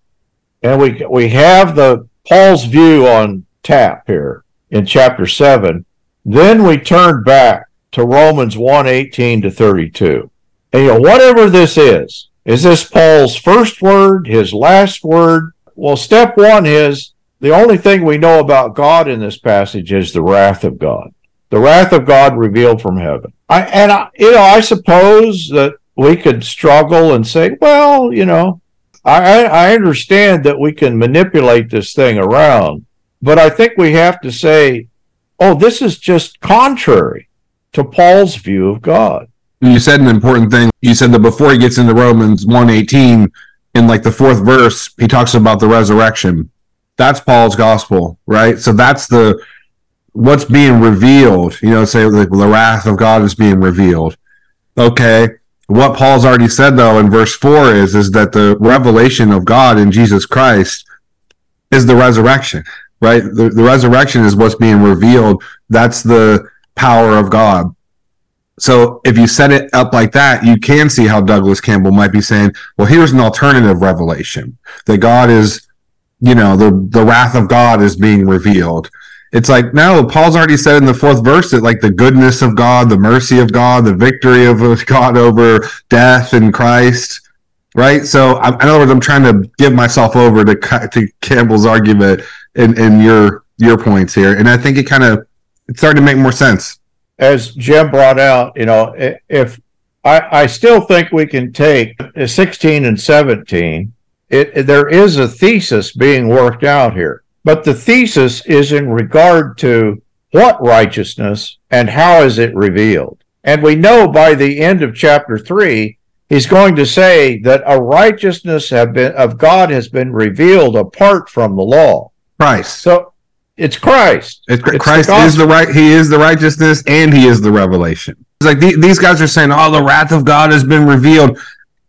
and we we have the Paul's view on tap here in chapter seven, then we turn back to Romans 1, 18 to 32. And you know, whatever this is, is this Paul's first word, his last word? Well, step one is the only thing we know about God in this passage is the wrath of God the wrath of God revealed from heaven. I, and I, you know, I suppose that we could struggle and say, well, you know, I, I understand that we can manipulate this thing around, but I think we have to say, oh, this is just contrary to Paul's view of God. You said an important thing. You said that before he gets into Romans 118, in like the fourth verse, he talks about the resurrection. That's Paul's gospel, right? So that's the what's being revealed, you know, say like the wrath of God is being revealed. Okay. What Paul's already said though in verse four is is that the revelation of God in Jesus Christ is the resurrection, right? The, the resurrection is what's being revealed. That's the power of God. So if you set it up like that, you can see how Douglas Campbell might be saying, well, here's an alternative revelation that God is, you know, the, the wrath of God is being revealed. It's like no paul's already said in the fourth verse that like the goodness of god the mercy of god the victory of god over death in christ right? So in other words i'm trying to give myself over to, to campbell's argument and, in your your points here, and I think it kind of it's starting to make more sense. As Jim brought out, you know, if I, I still think we can take 16 and 17, it, there is a thesis being worked out here, but the thesis is in regard to what righteousness and how is it revealed. And we know by the end of chapter 3, he's going to say that a righteousness have been of God has been revealed apart from the law. Christ. So it's Christ. It's, It's the Christ is the right. He is the righteousness, and he is the revelation. It's like the- these guys are saying, "Oh, the wrath of God has been revealed."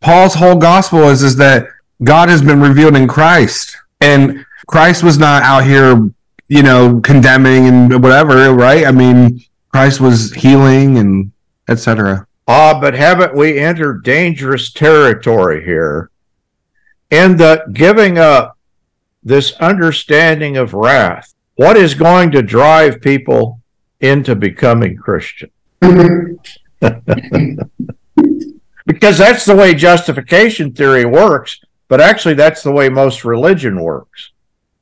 Paul's whole gospel is is that God has been revealed in Christ, and Christ was not out here, you know, condemning and whatever, right? I mean, Christ was healing and etc. Ah, but haven't we entered dangerous territory here in that giving up this understanding of wrath? What is going to drive people into becoming Christian? Mm-hmm. Because that's the way justification theory works, but actually, that's the way most religion works.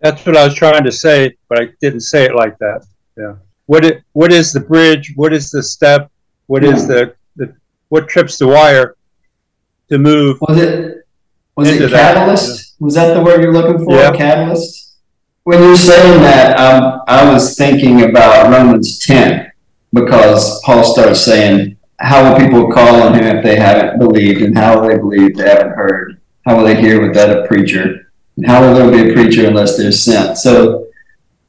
That's what I was trying to say, but I didn't say it like that. Yeah. What it, what is the bridge? What is the step? What is the, the what trips the wire to move? Was it was Into it that, catalyst? Was that the word you're looking for? Yeah. Catalyst. When you're saying that, um, I was thinking about Romans ten because Paul starts saying, "How will people call on him if they haven't believed? And how will they believe if they haven't heard? How will they hear without a preacher? And how will there be a preacher unless they're sent?" So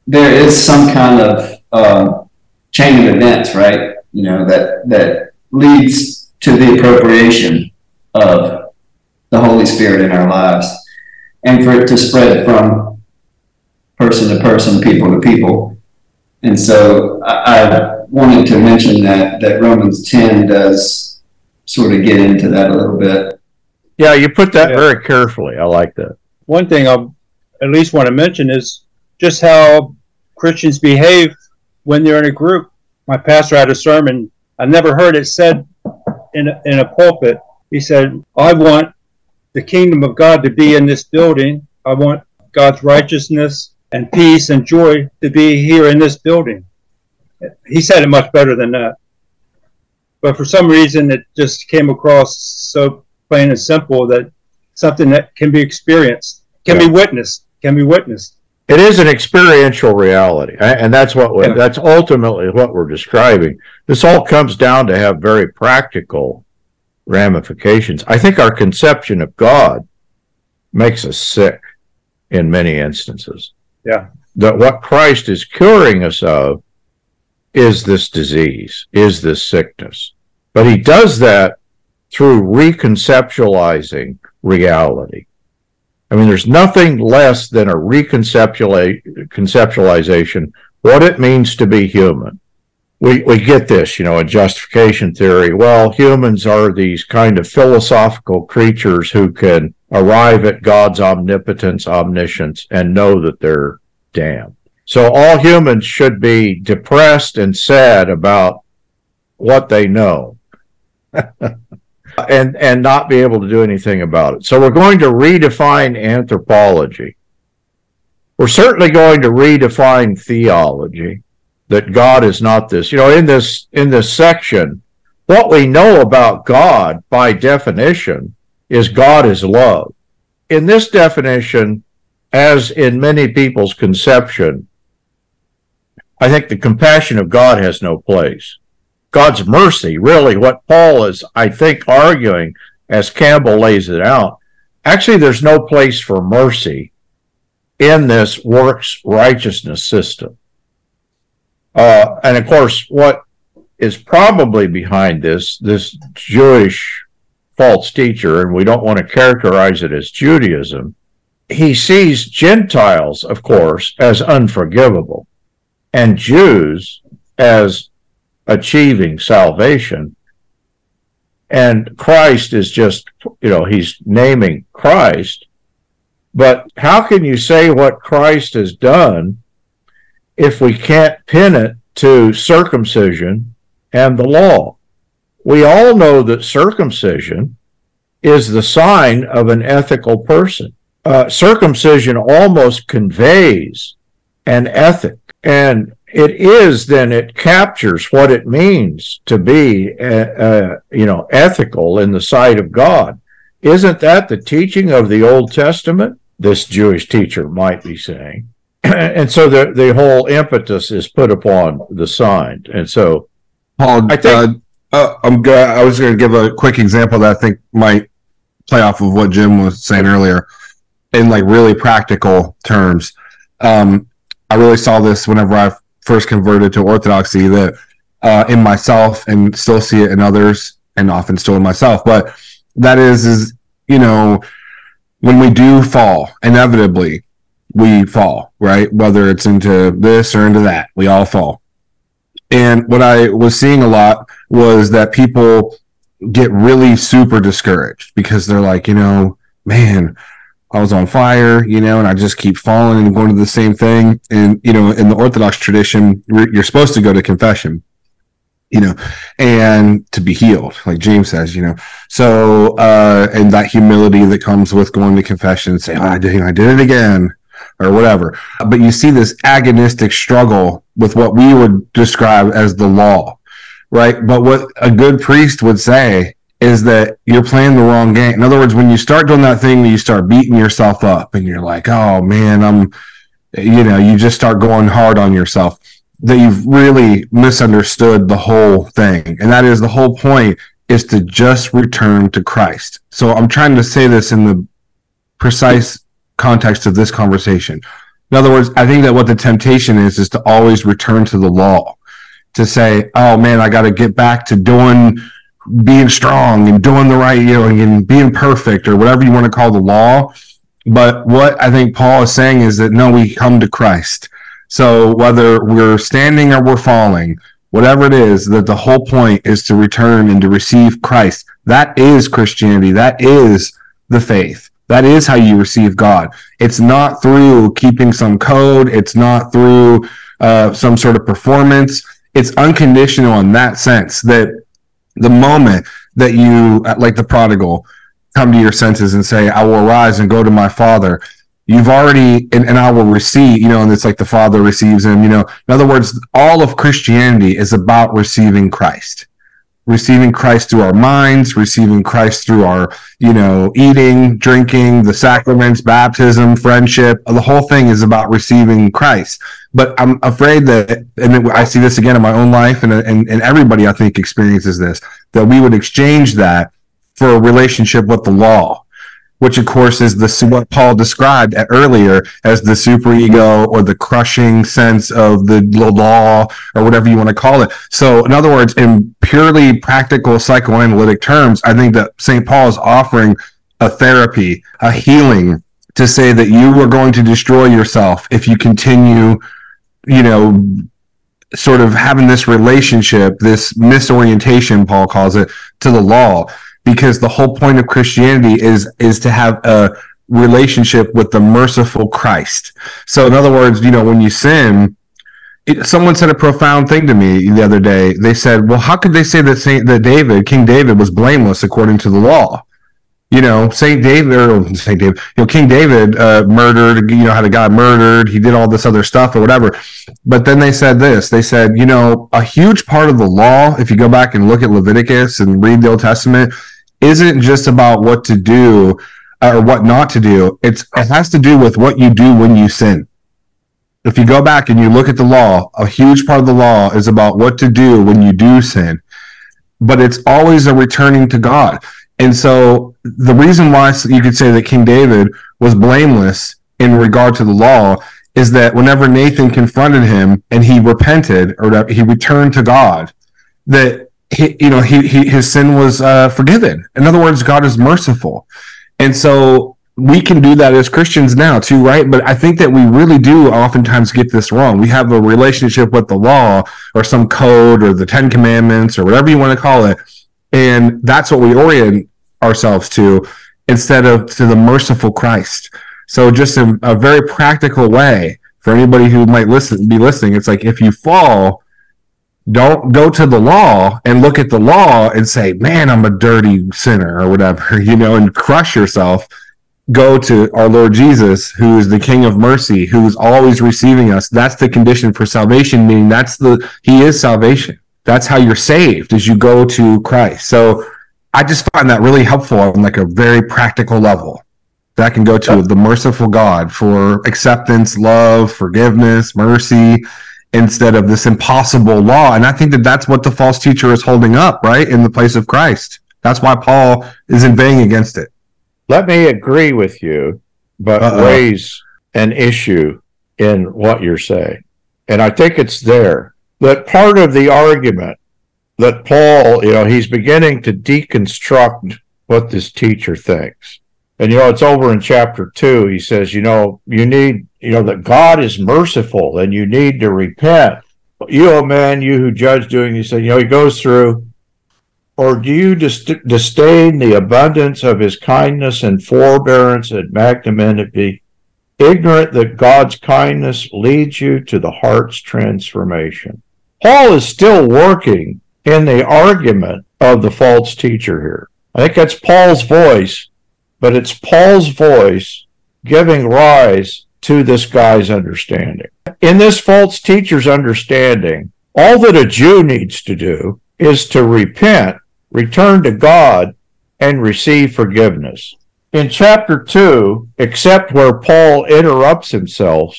there is some kind of um, chain of events, right? You know that that leads to the appropriation of the Holy Spirit in our lives, and for it to spread from person to person, people to people. And so I, I wanted to mention that that Romans ten does sort of get into that a little bit. Yeah, you put that Yeah. very carefully. I like that. One thing I'll at least want to mention is just how Christians behave when they're in a group. My pastor had a sermon. I never heard it said in a, in a pulpit. He said, "I want the kingdom of God to be in this building. I want God's righteousness and peace and joy to be here in this building." He said it much better than that. But for some reason, it just came across so plain and simple that something that can be experienced, can be witnessed, can be witnessed. It is an experiential reality, and that's what Yeah. that's ultimately what we're describing. This all comes down to have very practical ramifications. I think our conception of God makes us sick in many instances. Yeah. That what Christ is curing us of is this disease, is this sickness. But he does that through reconceptualizing reality. I mean, there's nothing less than a reconceptualization what it means to be human. We we get this, you know, in justification theory. Well, humans are these kind of philosophical creatures who can arrive at God's omnipotence, omniscience, and know that they're damned. So all humans should be depressed and sad about what they know. and and not be able to do anything about it. So we're going to redefine anthropology. We're certainly going to redefine theology that God is not this. You know, in this in this section, what we know about God by definition is God is love. In this definition, as in many people's conception, I think the compassion of God has no place. God's mercy, really, what Paul is, I think, arguing as Campbell lays it out. Actually, there's no place for mercy in this works righteousness system. Uh, and of course, what is probably behind this, this Jewish false teacher, and we don't want to characterize it as Judaism, he sees Gentiles, of course, as unforgivable and Jews as achieving salvation. And Christ is just, you know, he's naming Christ. But how can you say what Christ has done if we can't pin it to circumcision and the law? We all know that circumcision is the sign of an ethical person. Uh, circumcision almost conveys an ethic. And it is then it captures what it means to be, uh, uh, you know, ethical in the sight of God. Isn't that the teaching of the Old Testament? This Jewish teacher might be saying. and so the, the whole impetus is put upon the sign. And so Paul, I think- uh, uh, I'm go- I was going to give a quick example that I think might play off of what Jim was saying earlier in like really practical terms. Um, I really saw this whenever I first converted to Orthodoxy that uh, in myself and still see it in others and often still in myself. But that is, is, you know, when we do fall, inevitably we fall, right? Whether it's into this or into that, we all fall. And what I was seeing a lot was that people get really super discouraged because they're like, you know, man, I was on fire, you know, and I just keep falling and going to the same thing. And, you know, in the Orthodox tradition, you're supposed to go to confession, you know, and to be healed, like James says, you know. So, uh, and that humility that comes with going to confession and saying, oh, I did, I did it again or whatever. But you see this agonistic struggle with what we would describe as the law, right? But what a good priest would say is that you're playing the wrong game. In other words, when you start doing that thing, you start beating yourself up and you're like, oh man, I'm, you know, you just start going hard on yourself. That you've really misunderstood the whole thing. And that is the whole point is to just return to Christ. So I'm trying to say this in the precise context of this conversation. In other words, I think that what the temptation is is to always return to the law, to say, "Oh man, I got to get back to doing, being strong and doing the right, you know, and being perfect or whatever you want to call the law." But what I think Paul is saying is that no, we come to Christ. So whether we're standing or we're falling, whatever it is, that the whole point is to return and to receive Christ. That is Christianity. That is the faith. That is how you receive God. It's not through keeping some code. It's not through uh, some sort of performance. It's unconditional in that sense that the moment that you, like the prodigal, come to your senses and say, I will arise and go to my father, you've already, and, and I will receive, you know, and it's like the father receives him, you know. In other words, all of Christianity is about receiving Christ receiving Christ through our minds, receiving Christ through our, you know, eating, drinking, the sacraments, baptism, friendship. The whole thing is about receiving Christ. But I'm afraid that, and I see this again in my own life, and, and, and everybody I think experiences this, that we would exchange that for a relationship with the law which of course is the what Paul described earlier as the superego or the crushing sense of the law or whatever you want to call it. So, in other words, in purely practical psychoanalytic terms, I think that St. Paul is offering a therapy, a healing to say that you are going to destroy yourself if you continue, you know, sort of having this relationship, this misorientation, Paul calls it, to the law because the whole point of Christianity is is to have a relationship with the merciful Christ. So in other words, you know, when you sin, it, someone said a profound thing to me the other day. They said, "Well, how could they say that Saint that David, King David, was blameless according to the law?" You know, Saint David or Saint David, you know, King David uh, murdered, you know, had a guy murdered. He did all this other stuff or whatever. But then they said this. They said, you know, a huge part of the law, if you go back and look at Leviticus and read the Old Testament, isn't just about what to do or what not to do. It's it has to do with what you do when you sin. If you go back and you look at the law, a huge part of the law is about what to do when you do sin. But it's always a returning to God. And so the reason why you could say that King David was blameless in regard to the law is that whenever Nathan confronted him and he repented or he returned to God, that he, you know, he, he his sin was uh, forgiven. In other words, God is merciful, and so we can do that as Christians now too, right? But I think that we really do oftentimes get this wrong. We have a relationship with the law or some code or the Ten Commandments or whatever you want to call it, and that's what we orient ourselves to instead of to the merciful Christ. So, just in a very practical way for anybody who might listen, be listening, it's like if you fall don't go to the law and look at the law and say, man, I'm a dirty sinner or whatever, you know, and crush yourself. go to our Lord Jesus, who is the King of mercy, who is always receiving us. That's the condition for salvation, meaning that's the, he is salvation. That's how you're saved as you go to Christ. So I just find that really helpful on like a very practical level. That can go to the merciful God for acceptance, love, forgiveness, mercy, instead of this impossible law. And I think that that's what the false teacher is holding up, right? In the place of Christ. That's why Paul is inveighing against it. Let me agree with you, but Uh-oh. raise an issue in what you're saying. And I think it's there that part of the argument that Paul, you know, he's beginning to deconstruct what this teacher thinks. And, you know, it's over in chapter two. He says, you know, you need, you know, that God is merciful and you need to repent. You, oh man, you who judge doing, you say, you know, he goes through, or do you dis- disdain the abundance of his kindness and forbearance and magnanimity, ignorant that God's kindness leads you to the heart's transformation? Paul is still working in the argument of the false teacher here. I think that's Paul's voice, but it's Paul's voice giving rise to this guy's understanding. In this false teacher's understanding, all that a Jew needs to do is to repent, return to God, and receive forgiveness. In chapter 2, except where Paul interrupts himself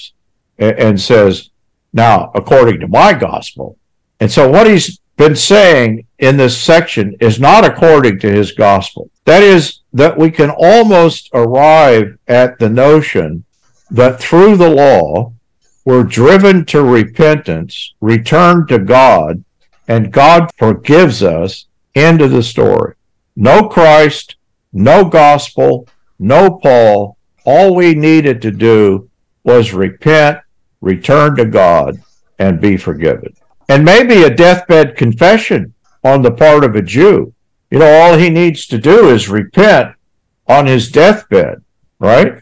and says, Now, according to my gospel. And so what he's been saying in this section is not according to his gospel. That is, that we can almost arrive at the notion that through the law, we're driven to repentance, return to God, and God forgives us. End of the story. No Christ, no gospel, no Paul. All we needed to do was repent, return to God, and be forgiven. And maybe a deathbed confession on the part of a Jew. You know, all he needs to do is repent on his deathbed, right?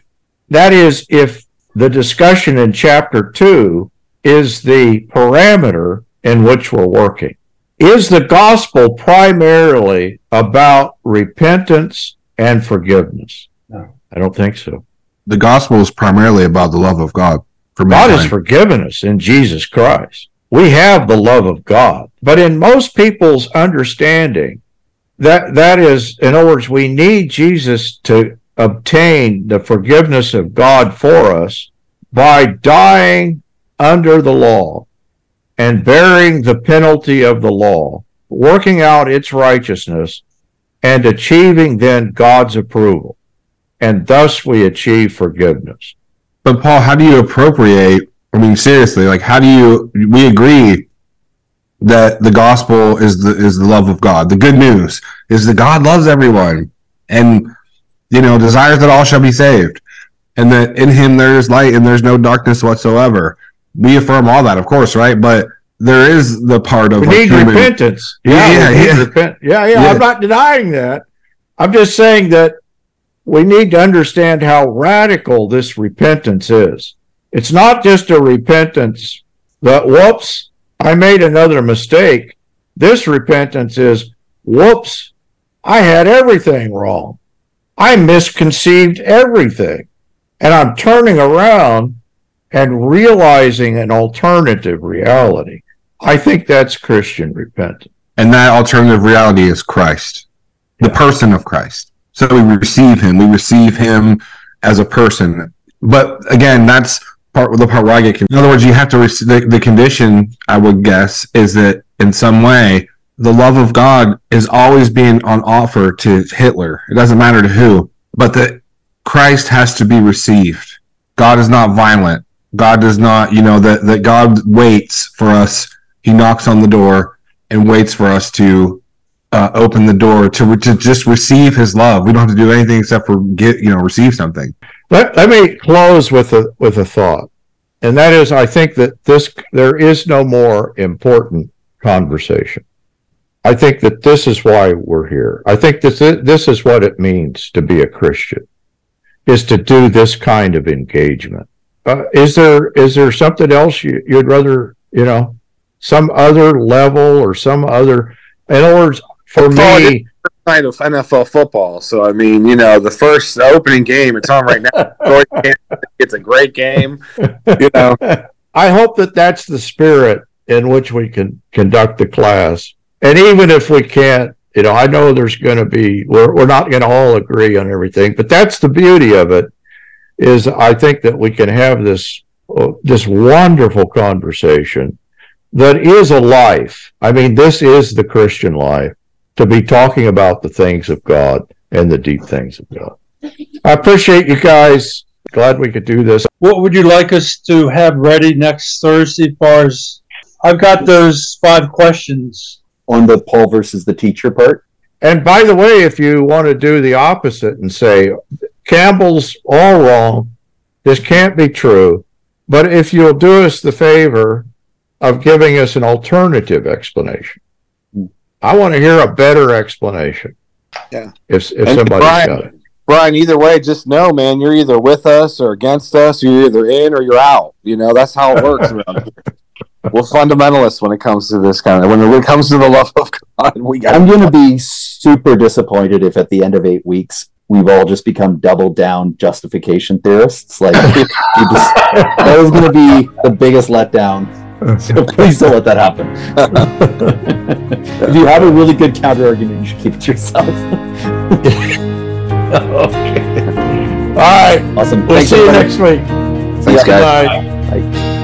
That is, if the discussion in chapter two is the parameter in which we're working. Is the gospel primarily about repentance and forgiveness? No. I don't think so. The gospel is primarily about the love of God for God has forgiven us in Jesus Christ. We have the love of God. But in most people's understanding, that that is, in other words, we need Jesus to obtain the forgiveness of God for us by dying under the law and bearing the penalty of the law, working out its righteousness, and achieving then God's approval. And thus we achieve forgiveness. But Paul, how do you appropriate? I mean, seriously, like how do you? We agree that the gospel is the is the love of God. The good news is that God loves everyone, and you know desires that all shall be saved, and that in Him there is light and there's no darkness whatsoever. We affirm all that, of course, right? But there is the part of We need human- repentance. Yeah, Yeah, yeah. repent- yeah, yeah. Yeah. I'm not denying that. I'm just saying that we need to understand how radical this repentance is. It's not just a repentance that, whoops, I made another mistake. This repentance is, whoops, I had everything wrong. I misconceived everything. And I'm turning around and realizing an alternative reality. I think that's Christian repentance. and that alternative reality is Christ, the person of Christ. So we receive Him. We receive Him as a person. But again, that's part of the part where I get. confused. In other words, you have to receive the, the condition. I would guess is that in some way the love of God is always being on offer to Hitler. It doesn't matter to who, but that Christ has to be received. God is not violent. God does not, you know, that that God waits for us. He knocks on the door and waits for us to uh, open the door to to just receive His love. We don't have to do anything except for get you know receive something. Let, let me close with a with a thought, and that is, I think that this there is no more important conversation. I think that this is why we're here. I think this is, this is what it means to be a Christian, is to do this kind of engagement. Uh, is there is there something else you, you'd rather you know, some other level or some other? In other words, for me, night of NFL football. So I mean, you know, the first the opening game, it's on right now. it's a great game. You know, I hope that that's the spirit in which we can conduct the class. And even if we can't, you know, I know there's going to be we're we're not going to all agree on everything, but that's the beauty of it. Is I think that we can have this uh, this wonderful conversation that is a life. I mean, this is the Christian life to be talking about the things of God and the deep things of God. I appreciate you guys. Glad we could do this. What would you like us to have ready next Thursday? As far as I've got those five questions on the Paul versus the teacher part. And by the way, if you want to do the opposite and say Campbell's all wrong, this can't be true, but if you'll do us the favor of giving us an alternative explanation, I want to hear a better explanation. Yeah. If if And somebody's Brian- got it. Brian. Either way, just know, man, you're either with us or against us. You're either in or you're out. You know, that's how it works around here. We're fundamentalists when it comes to this kind of. When it comes to the love of God, we got. I'm going to be super disappointed if at the end of eight weeks we've all just become double down justification theorists. Like we just, that was going to be the biggest letdown. So please don't let that happen. if you have a really good counter argument, you should keep it to yourself. okay. All right. awesome. We'll Thanks, see you next week. Thanks, Good guys. night.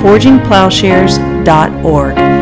forgingploughshares.org.